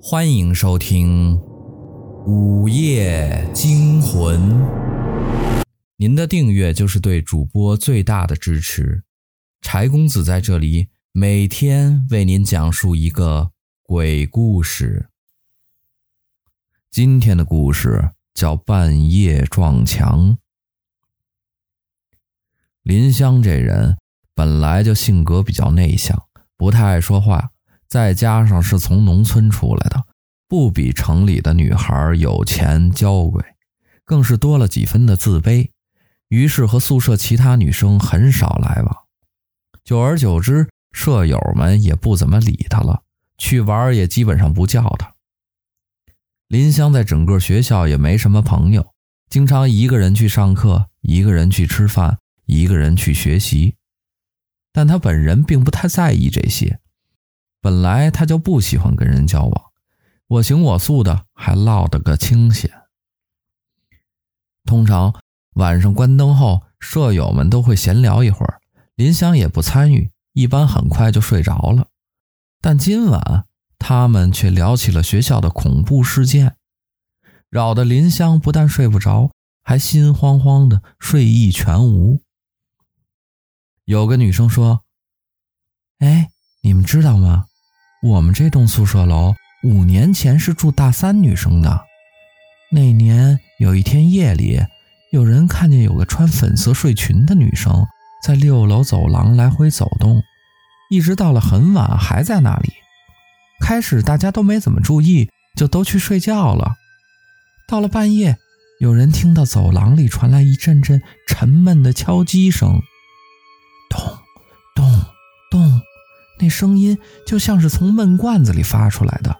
欢迎收听《午夜惊魂》。您的订阅就是对主播最大的支持。柴公子在这里每天为您讲述一个鬼故事。今天的故事叫《半夜撞墙》。林香这人本来就性格比较内向，不太爱说话。再加上是从农村出来的，不比城里的女孩有钱娇贵，更是多了几分的自卑。于是和宿舍其他女生很少来往。久而久之，舍友们也不怎么理她了，去玩也基本上不叫她。林香在整个学校也没什么朋友，经常一个人去上课，一个人去吃饭，一个人去学习。但她本人并不太在意这些。本来他就不喜欢跟人交往，我行我素的，还落得个清闲。通常晚上关灯后，舍友们都会闲聊一会儿，林香也不参与，一般很快就睡着了。但今晚他们却聊起了学校的恐怖事件，扰得林香不但睡不着，还心慌慌的，睡意全无。有个女生说：“哎，你们知道吗？”我们这栋宿舍楼五年前是住大三女生的。那年有一天夜里，有人看见有个穿粉色睡裙的女生在六楼走廊来回走动，一直到了很晚还在那里。开始大家都没怎么注意，就都去睡觉了。到了半夜，有人听到走廊里传来一阵阵沉闷的敲击声，咚。那声音就像是从闷罐子里发出来的，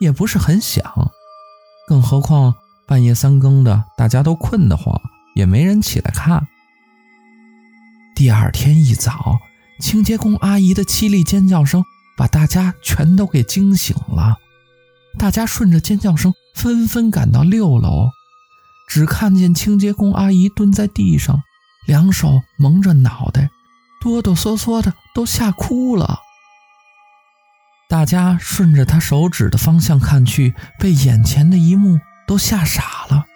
也不是很响。更何况半夜三更的，大家都困得慌，也没人起来看。第二天一早，清洁工阿姨的凄厉尖叫声把大家全都给惊醒了。大家顺着尖叫声纷纷赶到六楼，只看见清洁工阿姨蹲在地上，两手蒙着脑袋，哆哆嗦嗦的，都吓哭了。大家顺着他手指的方向看去，被眼前的一幕都吓傻了。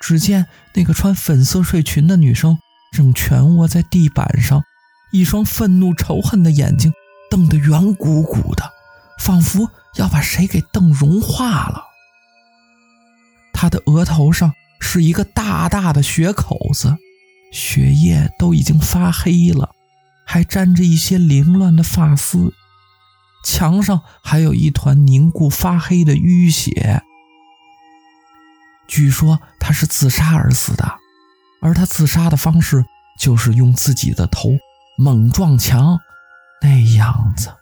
只见那个穿粉色睡裙的女生正蜷卧在地板上，一双愤怒仇恨的眼睛瞪得圆鼓鼓的，仿佛要把谁给瞪融化了。她的额头上是一个大大的血口子，血液都已经发黑了，还沾着一些凌乱的发丝。墙上还有一团凝固发黑的淤血。据说他是自杀而死的，而他自杀的方式就是用自己的头猛撞墙，那样子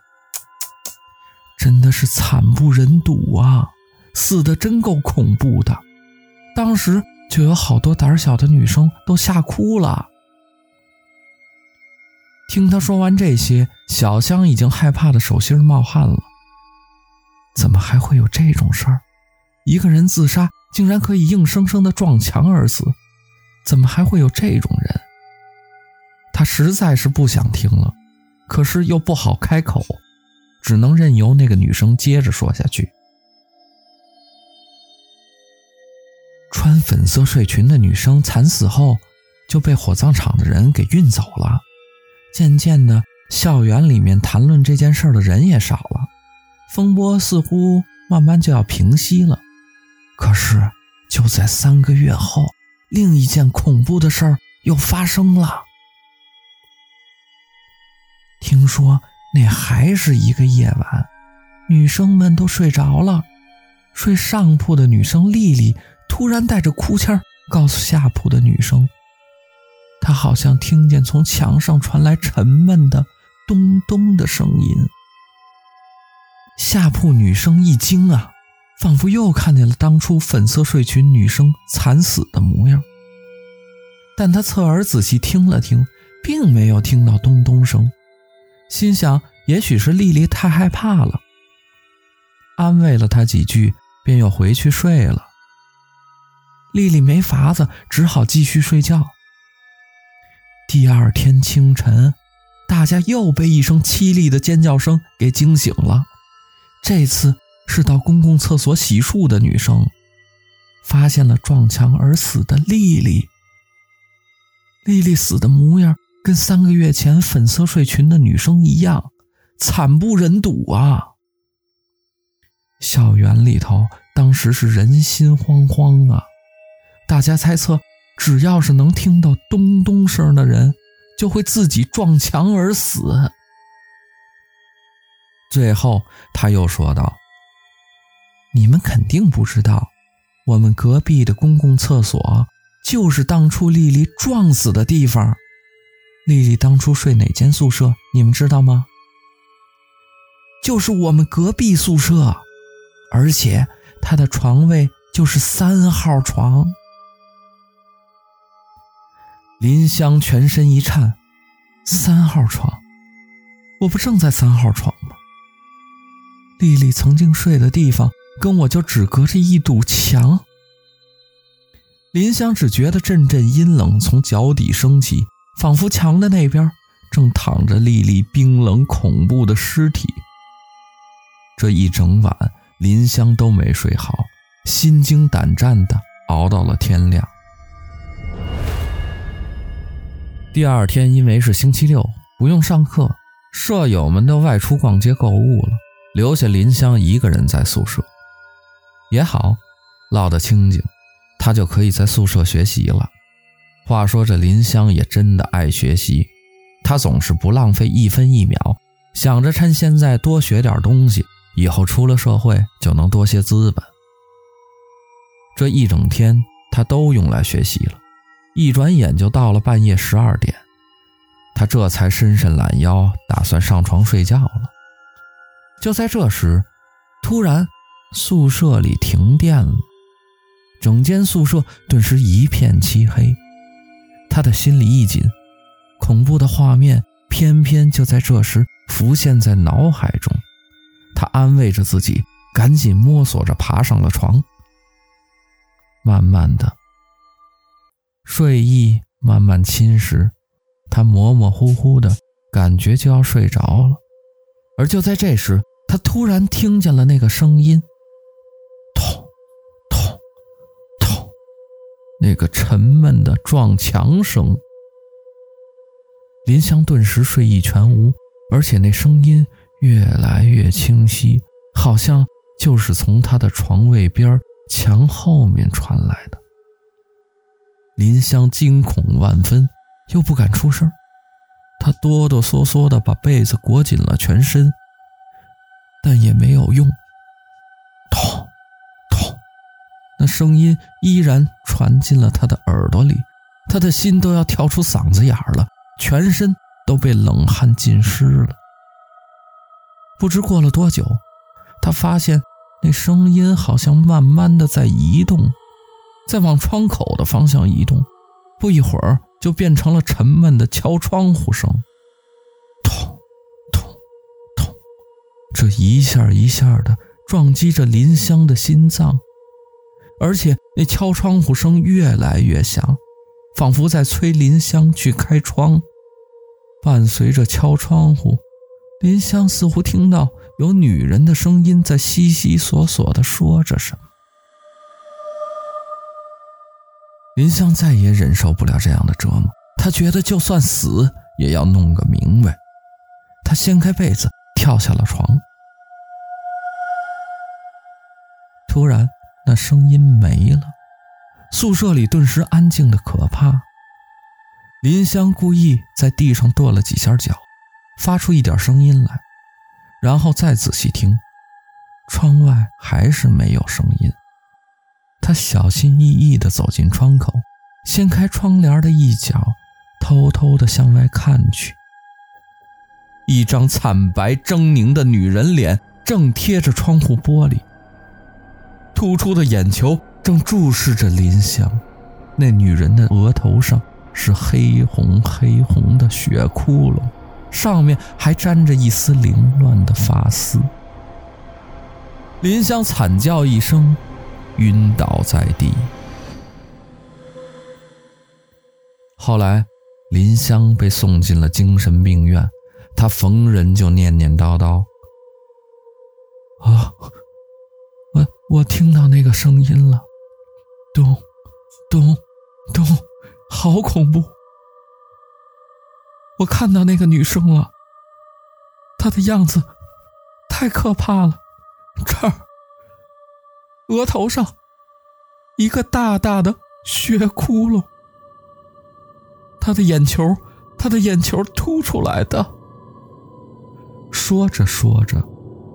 真的是惨不忍睹啊！死的真够恐怖的，当时就有好多胆小的女生都吓哭了。听他说完这些，小香已经害怕的手心冒汗了。怎么还会有这种事儿？一个人自杀竟然可以硬生生的撞墙而死？怎么还会有这种人？他实在是不想听了，可是又不好开口，只能任由那个女生接着说下去。穿粉色睡裙的女生惨死后，就被火葬场的人给运走了。渐渐的，校园里面谈论这件事的人也少了，风波似乎慢慢就要平息了。可是，就在三个月后，另一件恐怖的事儿又发生了。听说那还是一个夜晚，女生们都睡着了，睡上铺的女生丽丽突然带着哭腔告诉下铺的女生。他好像听见从墙上传来沉闷的咚咚的声音，下铺女生一惊啊，仿佛又看见了当初粉色睡裙女生惨死的模样。但她侧耳仔细听了听，并没有听到咚咚声，心想也许是丽丽太害怕了，安慰了她几句，便又回去睡了。丽丽没法子，只好继续睡觉。第二天清晨，大家又被一声凄厉的尖叫声给惊醒了。这次是到公共厕所洗漱的女生，发现了撞墙而死的丽丽。丽丽死的模样跟三个月前粉色睡裙的女生一样，惨不忍睹啊！校园里头当时是人心惶惶啊，大家猜测，只要是能听到咚咚声的人，就会自己撞墙而死。最后，他又说道：“你们肯定不知道，我们隔壁的公共厕所就是当初丽丽撞死的地方。丽丽当初睡哪间宿舍？你们知道吗？就是我们隔壁宿舍，而且她的床位就是三号床。”林香全身一颤：“三号床？我不正在三号床吗？”丽丽曾经睡的地方，跟我就只隔着一堵墙。林香只觉得阵阵阴冷从脚底升起，仿佛墙的那边正躺着丽丽冰冷恐怖的尸体。这一整晚，林香都没睡好，心惊胆战的熬到了天亮。第二天，因为是星期六，不用上课，舍友们都外出逛街购物了。留下林香一个人在宿舍，也好，落得清静，她就可以在宿舍学习了。话说这林香也真的爱学习，她总是不浪费一分一秒，想着趁现在多学点东西，以后出了社会就能多些资本。这一整天她都用来学习了，一转眼就到了半夜十二点，他这才伸伸懒腰，打算上床睡觉了。就在这时，突然宿舍里停电了，整间宿舍顿时一片漆黑。他的心里一紧，恐怖的画面偏偏就在这时浮现在脑海中。他安慰着自己，赶紧摸索着爬上了床。慢慢的，睡意慢慢侵蚀，他模模糊糊的感觉就要睡着了。而就在这时，他突然听见了那个声音，痛，痛，痛，那个沉闷的撞墙声。林香顿时睡意全无，而且那声音越来越清晰，好像就是从他的床位边墙后面传来的。林香惊恐万分，又不敢出声，她哆哆嗦嗦地把被子裹紧了全身。但也没有用，痛，痛，那声音依然传进了他的耳朵里，他的心都要跳出嗓子眼了，全身都被冷汗浸湿了。不知过了多久，他发现那声音好像慢慢的在移动，在往窗口的方向移动，不一会儿就变成了沉闷的敲窗户声。咚，咚，咚这一下一下的撞击着林香的心脏，而且那敲窗户声越来越响，仿佛在催林香去开窗。伴随着敲窗户，林香似乎听到有女人的声音在悉悉索索地说着什么。林香再也忍受不了这样的折磨，她觉得就算死也要弄个明白。她掀开被子。跳下了床，突然那声音没了，宿舍里顿时安静的可怕。林香故意在地上跺了几下脚，发出一点声音来，然后再仔细听，窗外还是没有声音。他小心翼翼地走进窗口，掀开窗帘的一角，偷偷地向外看去。一张惨白狰狞的女人脸正贴着窗户玻璃，突出的眼球正注视着林香。那女人的额头上是黑红黑红的血窟窿，上面还沾着一丝凌乱的发丝。林香惨叫一声，晕倒在地。后来，林香被送进了精神病院。她逢人就念念叨叨：“啊，我我听到那个声音了，咚，咚，咚，好恐怖！我看到那个女生了，她的样子太可怕了。这儿，额头上一个大大的血窟窿，他的眼球，他的眼球凸出来的。说着说着，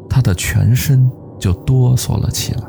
他的全身就哆嗦了起来。